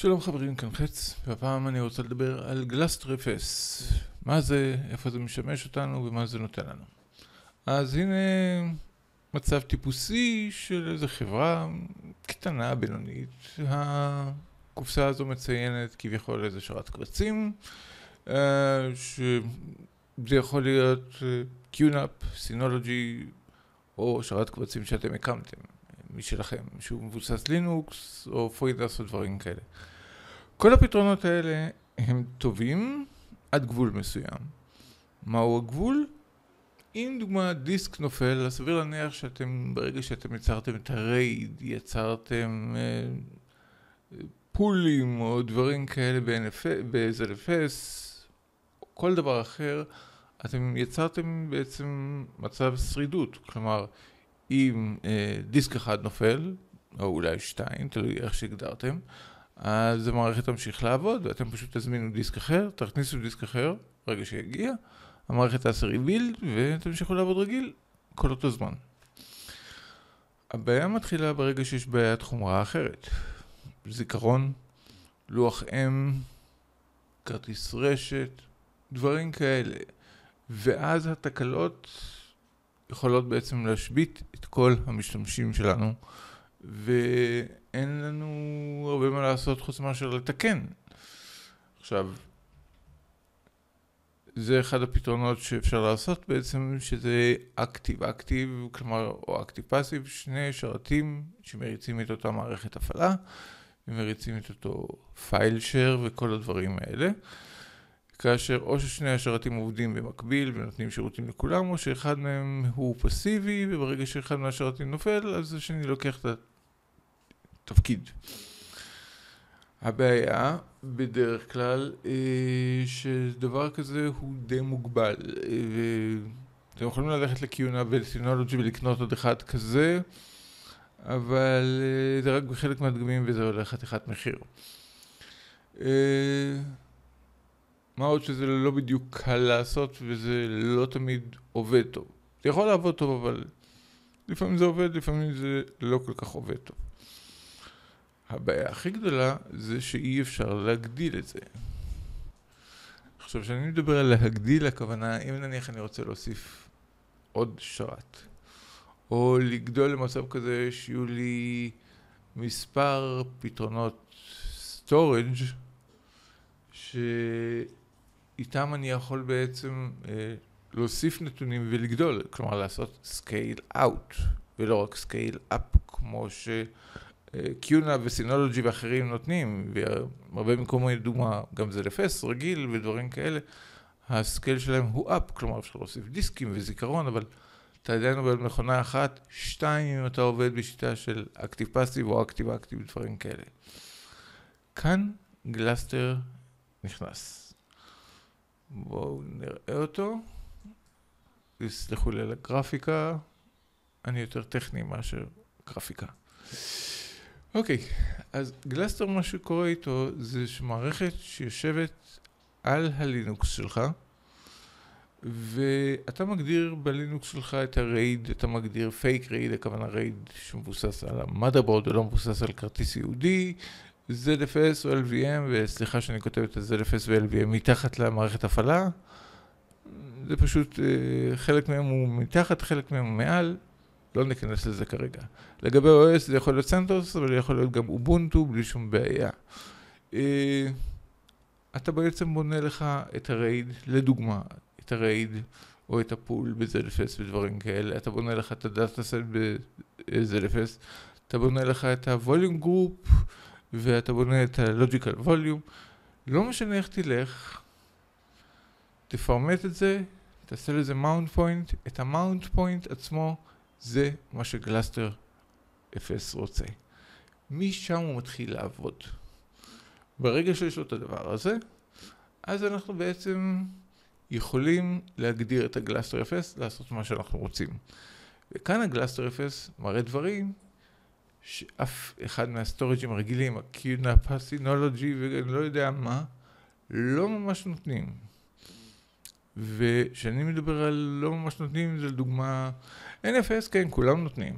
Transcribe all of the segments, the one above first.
שלום חברים, כאן חץ, והפעם אני רוצה לדבר על גלסטר אפס. מה זה, איפה זה משמש אותנו ומה זה נותן לנו. אז הנה מצב טיפוסי של איזו חברה קטנה, בינונית. הקופסה הזו מציינת כביכול איזה שרת קבצים, אה, שזה יכול להיות QNAP, סינולוגי, או שרת קבצים שאתם הקמתם. משלכם, שהוא מבוסס לינוקס או פרידס או דברים כאלה. כל הפתרונות האלה הם טובים עד גבול מסוים. מהו הגבול? אם דוגמה דיסק נופל, אז סביר להניח שאתם, ברגע שאתם יצרתם את הרייד, יצרתם אה, פולים או דברים כאלה ב-ZFS, כל דבר אחר, אתם יצרתם בעצם מצב שרידות. כלומר, אם אה, דיסק אחד נופל, או אולי שתיים, תלוי איך שהגדרתם, אז המערכת תמשיך לעבוד, ואתם פשוט תזמינו דיסק אחר, תכניסו דיסק אחר, ברגע שיגיע, המערכת תעשה ריבילד, ותמשיכו לעבוד רגיל כל אותו זמן. הבעיה מתחילה ברגע שיש בעיית חומרה אחרת. זיכרון, לוח אם, כרטיס רשת, דברים כאלה. ואז התקלות יכולות בעצם להשבית את כל המשתמשים שלנו, ואין לנו הרבה מה לעשות חוץ מאשר לתקן. עכשיו, זה אחד הפתרונות שאפשר לעשות בעצם, שזה אקטיב אקטיב, כלומר, או אקטיב פאסיב, שני שרתים שמריצים את אותה מערכת הפעלה, ומריצים את אותו פייל share וכל הדברים האלה. כאשר או ששני השרתים עובדים במקביל ונותנים שירותים לכולם, או שאחד מהם הוא פסיבי, וברגע שאחד מהשרתים נופל, אז השני לוקח את התפקיד. הבעיה בדרך כלל אה, שדבר כזה הוא די מוגבל. אתם יכולים ללכת לקיונה ולסינולוגי ולקנות עוד אחד כזה, אבל אה, זה רק בחלק מהדגמים וזה עולה חתיכת מחיר. מה עוד שזה לא בדיוק קל לעשות וזה לא תמיד עובד טוב. זה יכול לעבוד טוב, אבל לפעמים זה עובד, לפעמים זה לא כל כך עובד טוב. הבעיה הכי גדולה זה שאי אפשר להגדיל את זה. עכשיו, כשאני מדבר על להגדיל, הכוונה, אם נניח אני רוצה להוסיף עוד שרת, או לגדול למצב כזה שיהיו לי מספר פתרונות storage, ש... איתם אני יכול בעצם אה, להוסיף נתונים ולגדול, כלומר לעשות scale out ולא רק scale up כמו ש QNAP אה, ו Synology ואחרים נותנים, והרבה מקומות דוגמה גם ZFS רגיל ודברים כאלה, ה scale שלהם הוא up, כלומר אפשר להוסיף דיסקים וזיכרון, אבל אתה עדיין עובד במכונה אחת, שתיים אם אתה עובד בשיטה של active passive או active active ודברים כאלה. כאן Gluster נכנס. בואו נראה אותו. תסלחו לי על הגרפיקה, אני יותר טכני מאשר גרפיקה. אוקיי, אז Gluster מה שקורה איתו זה שמערכת שיושבת על הלינוקס שלך ואתה מגדיר בלינוקס שלך את ה RAID, אתה מגדיר fake RAID, הכוונה RAID שמבוסס על ה motherboard ולא מבוסס על כרטיס ייעודי ZFS או LVM, וסליחה שאני כותב את ה-ZFS ו-LVM מתחת למערכת הפעלה, זה פשוט, אה, חלק מהם הוא מתחת, חלק מהם הוא מעל, לא ניכנס לזה כרגע. לגבי OS זה יכול להיות CentOS, אבל זה יכול להיות גם Ubuntu בלי שום בעיה. אה, אתה בעצם בונה לך את ה RAID, לדוגמה, את ה RAID או את ה pool ב-ZFS ודברים כאלה, אתה בונה לך את ה dataset ב-ZFS, אתה בונה לך את ה-volume group, ואתה בונה את ה-Logical Volume, לא משנה איך תלך, תפרמט את זה, תעשה לזה mount point, את ה-mount point עצמו זה מה שגלסטר אפס רוצה. משם הוא מתחיל לעבוד. ברגע שיש לו את הדבר הזה, אז אנחנו בעצם יכולים להגדיר את הגלסטר אפס, לעשות מה שאנחנו רוצים. וכאן הגלסטר אפס מראה דברים שאף אחד מהסטורג'ים הרגילים, ה-QNAP, הסינולוגי ואני לא יודע מה, לא ממש נותנים. וכשאני מדבר על לא ממש נותנים, זה לדוגמה NFS, כן, כולם נותנים.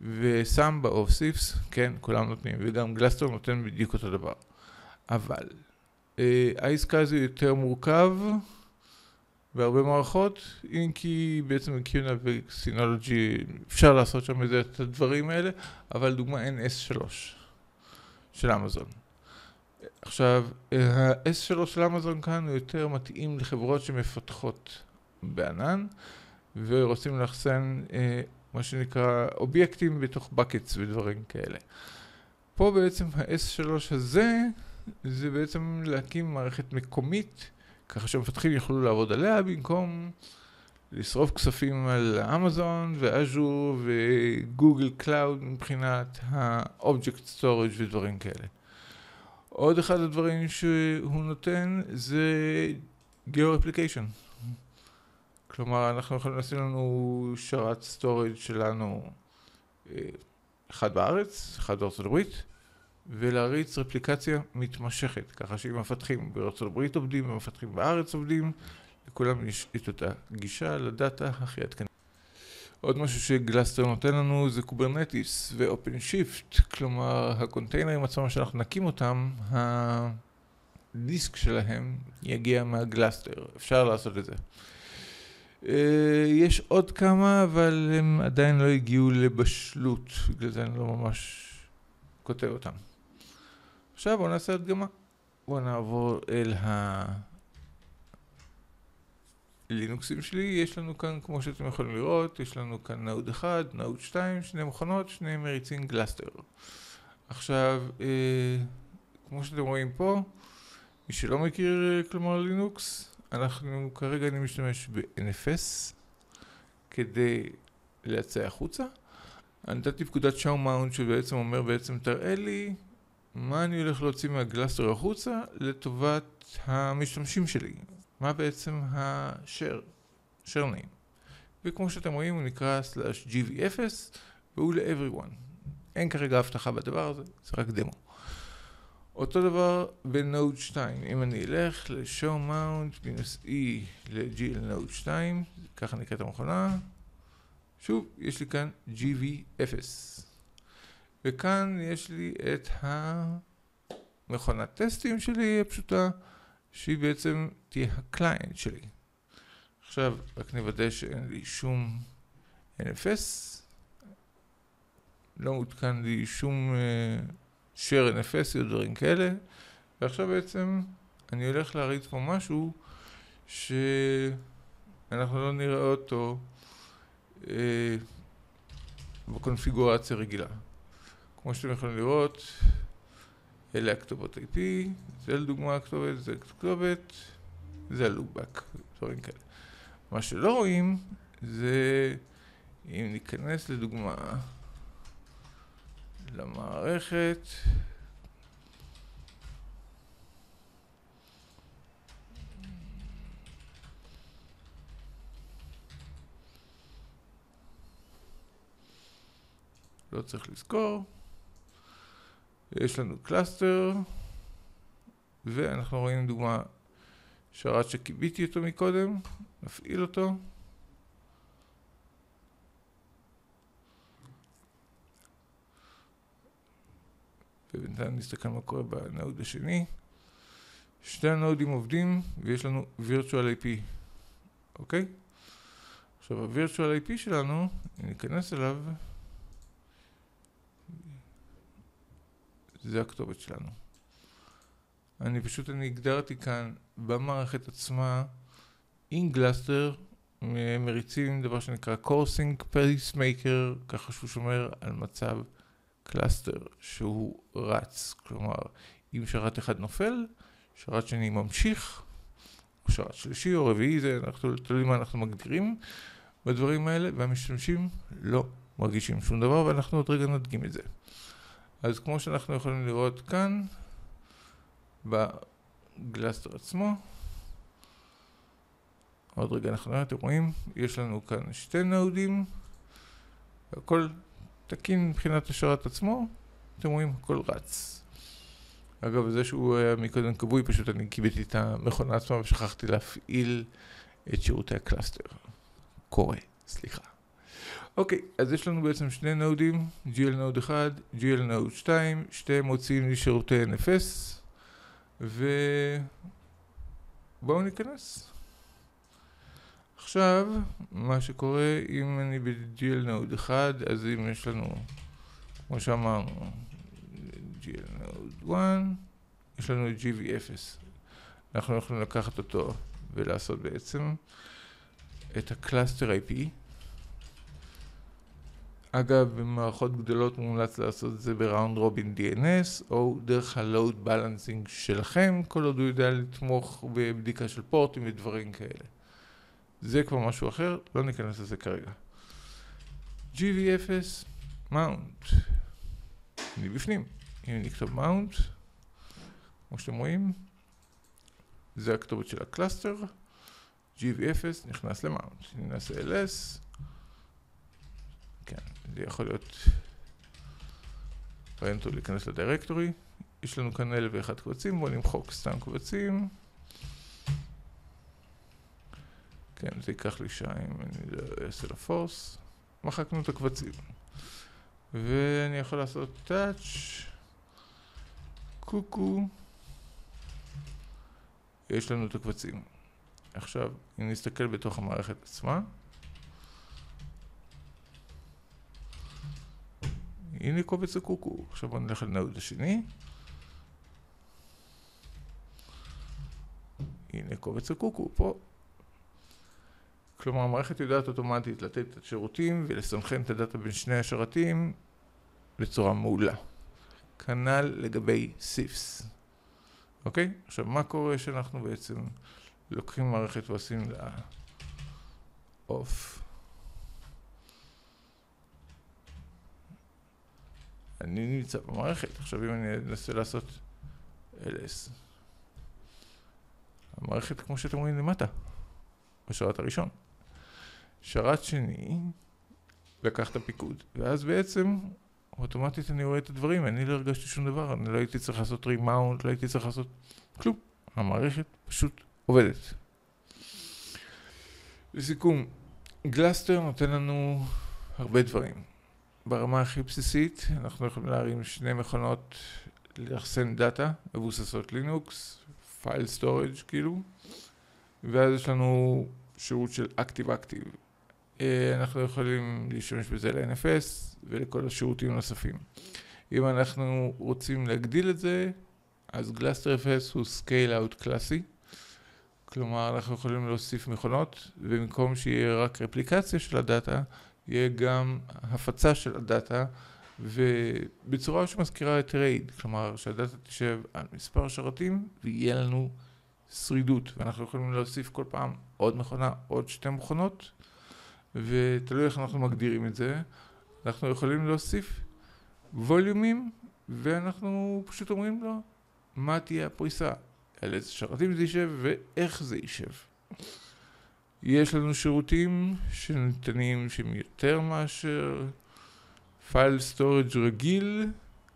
וסמבה או סיפס, כן, כולם נותנים, וגם גלסטר נותן בדיוק אותו דבר. אבל אה, העסקה יותר מורכב בהרבה מערכות, אם כי בעצם קיונה וסינולוגי אפשר לעשות שם את הדברים האלה, אבל דוגמה NS3 של אמזון. עכשיו, ה-S3 של אמזון כאן הוא יותר מתאים לחברות שמפתחות בענן ורוצים לאחסן אה, מה שנקרא אובייקטים בתוך buckets ודברים כאלה. פה בעצם ה-S3 הזה זה בעצם להקים מערכת מקומית ככה שמפתחים יוכלו לעבוד עליה במקום לשרוף כספים על אמזון ו Azure ו Google Cloud מבחינת ה-object storage ודברים כאלה. עוד אחד הדברים שהוא נותן זה Geo-Replication. כלומר, אנחנו יכולים לשים לנו שרת storage שלנו אה, אחד בארץ, אחד בארצות הברית, ולהריץ רפליקציה מתמשכת, ככה שאם מפתחים בארצות הברית עובדים ומפתחים בארץ עובדים, לכולם יש את אותה גישה לדאטה הכי עדכנית. עוד משהו ש Gluster נותן לנו זה Kubernetes ו OpenShift, כלומר הקונטיינרים עצמם שאנחנו נקים אותם, הדיסק שלהם יגיע מה Gluster, אפשר לעשות את זה. אה, יש עוד כמה, אבל הם עדיין לא הגיעו לבשלות, בגלל זה אני לא ממש כותב אותם. עכשיו בואו נעשה הדגמה. בואו נעבור אל הלינוקסים שלי. יש לנו כאן, כמו שאתם יכולים לראות, יש לנו כאן נאוד 1, נאוד 2, שני מכונות, שני מריצים גלסטר. עכשיו, אה, כמו שאתם רואים פה, מי שלא מכיר אה, כלומר לינוקס, אנחנו כרגע אני משתמש ב-NFS כדי לייצא החוצה. אני נתתי פקודת שאו מאונט שבעצם אומר בעצם תראה לי מה אני הולך להוציא מהגלסטר החוצה לטובת המשתמשים שלי. מה בעצם ה-share, share name. וכמו שאתם רואים הוא נקרא slash gv0 והוא ל-everyone. אין כרגע הבטחה בדבר הזה, זה רק דמו. אותו דבר בנוד 2, אם אני אלך ל-show mount מינוס e ל-g לנוד 2, ככה נקראת המכונה, שוב, יש לי כאן gv0. וכאן יש לי את המכונת טסטים שלי הפשוטה, שהיא בעצם תהיה הקליינט שלי. עכשיו, רק נוודא שאין לי שום NFS, לא מותקן לי שום uh, share NFS או דברים כאלה, ועכשיו בעצם אני הולך להריץ פה משהו שאנחנו לא נראה אותו uh, בקונפיגורציה רגילה. כמו שאתם יכולים לראות, אלה הכתובות IP, זה לדוגמה הכתובת, זה כתובת, זה הלובק, דברים כאלה. מה שלא רואים זה אם ניכנס לדוגמה למערכת לא צריך לזכור יש לנו cluster, ואנחנו רואים דוגמה שרת שכיביתי אותו מקודם, נפעיל אותו. ובינתיים נסתכל מה קורה ב node השני. שני ה node-ים עובדים ויש לנו virtual IP, אוקיי? עכשיו ה-virtual IP שלנו, אם ניכנס אליו, זה הכתובת שלנו. אני פשוט, אני הגדרתי כאן במערכת עצמה, עם Gluster, מריצים דבר שנקרא Corosync Pacemaker, ככה שהוא שומר על מצב cluster שהוא רץ. כלומר, אם שרת אחד נופל, שרת שני ממשיך, או שרת שלישי או רביעי, זה אנחנו תלוי מה אנחנו מגדירים בדברים האלה, והמשתמשים לא מרגישים שום דבר, ואנחנו עוד רגע נדגים את זה. אז כמו שאנחנו יכולים לראות כאן, ב Gluster עצמו, עוד רגע אנחנו אתם רואים, יש לנו כאן שתי נודים, הכל תקין מבחינת השרת עצמו, אתם רואים, הכל רץ. אגב, זה שהוא היה מקודם כבוי, פשוט אני קיבלתי את המכונה עצמה ושכחתי להפעיל את שירותי ה cluster. קורה, סליחה. אוקיי, אז יש לנו בעצם שני נודים, GL node 1, GL node 2, שתיהם מוצאים לי שירותי NFS, ובואו ניכנס. עכשיו, מה שקורה, אם אני ב-GL node 1, אז אם יש לנו, כמו שאמרנו, GL node 1, יש לנו את GV0. אנחנו יכולים לקחת אותו ולעשות בעצם את ה cluster IP. אגב, במערכות גדולות מומלץ לעשות את זה ב round robin DNS, או דרך ה-load balancing שלכם, כל עוד הוא יודע לתמוך בבדיקה של פורטים ודברים כאלה. זה כבר משהו אחר, לא ניכנס לזה כרגע. GV0, mount. אני בפנים. אם נכתוב mount, כמו שאתם רואים, זה הכתובת של ה cluster, GV0 נכנס ל mount. אם נעשה ls, כן, זה יכול להיות רעיון טוב להיכנס ל directory. יש לנו כאן אלף ואחד קבצים, בואו נמחוק סתם קבצים. כן, זה ייקח לי שעה אם אני אעשה לפורס. מחקנו את הקבצים. ואני יכול לעשות touch, קוקו. יש לנו את הקבצים. עכשיו, אם נסתכל בתוך המערכת עצמה, הנה קובץ הקוקו. עכשיו בואו נלך לנוד השני. הנה קובץ הקוקו, פה. כלומר, המערכת יודעת אוטומטית לתת את השירותים ולסנכרן את הדאטה בין שני השרתים בצורה מעולה. כנ"ל לגבי סיפס. אוקיי? עכשיו, מה קורה שאנחנו בעצם לוקחים מערכת ועושים לה אוף? אני נמצא במערכת, עכשיו אם אני אנסה לעשות ls המערכת כמו שאתם רואים למטה, בשרת הראשון. שרת שני, לקח את הפיקוד, ואז בעצם אוטומטית אני רואה את הדברים, אני לא הרגשתי שום דבר, אני לא הייתי צריך לעשות remount, לא הייתי צריך לעשות כלום. המערכת פשוט עובדת. לסיכום, Gluster נותן לנו הרבה דברים. ברמה הכי בסיסית, אנחנו יכולים להרים שני מכונות לאחסן דאטה, מבוססות לינוקס, file storage כאילו, ואז יש לנו שירות של active-active. אנחנו יכולים להשתמש בזה ל-NFS ולכל השירותים הנוספים. אם אנחנו רוצים להגדיל את זה, אז GlusterFS הוא scale out קלאסי. כלומר, אנחנו יכולים להוסיף מכונות, ובמקום שיהיה רק רפליקציה של הדאטה, יהיה גם הפצה של הדאטה, ובצורה שמזכירה את רייד, כלומר שהדאטה תשב על מספר שרתים ויהיה לנו שרידות, ואנחנו יכולים להוסיף כל פעם עוד מכונה, עוד שתי מכונות, ותלוי איך אנחנו מגדירים את זה, אנחנו יכולים להוסיף ווליומים, ואנחנו פשוט אומרים לו מה תהיה הפריסה, על איזה שרתים זה יישב ואיך זה יישב. יש לנו שירותים שניתנים שהם יותר מאשר file storage רגיל,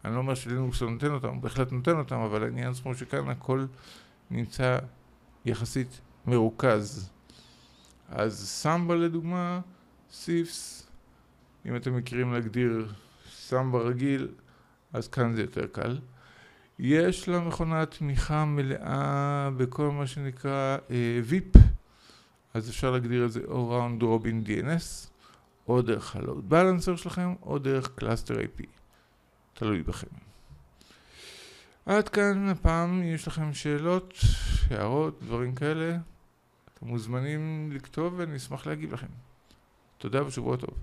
אני לא אומר שלינוקס לא נותן אותם, הוא בהחלט נותן אותם, אבל העניין עצמו שכאן הכל נמצא יחסית מרוכז. אז Samba לדוגמה, CIFS, אם אתם מכירים להגדיר Samba רגיל, אז כאן זה יותר קל. יש למכונה תמיכה מלאה בכל מה שנקרא אה, VIP, אז אפשר להגדיר את זה או round robin DNS, או דרך ה-load balancer שלכם, או דרך cluster IP. תלוי בכם. עד כאן הפעם, יש לכם שאלות, הערות, דברים כאלה, אתם מוזמנים לכתוב ואני אשמח להגיב לכם. תודה ושבוע טוב.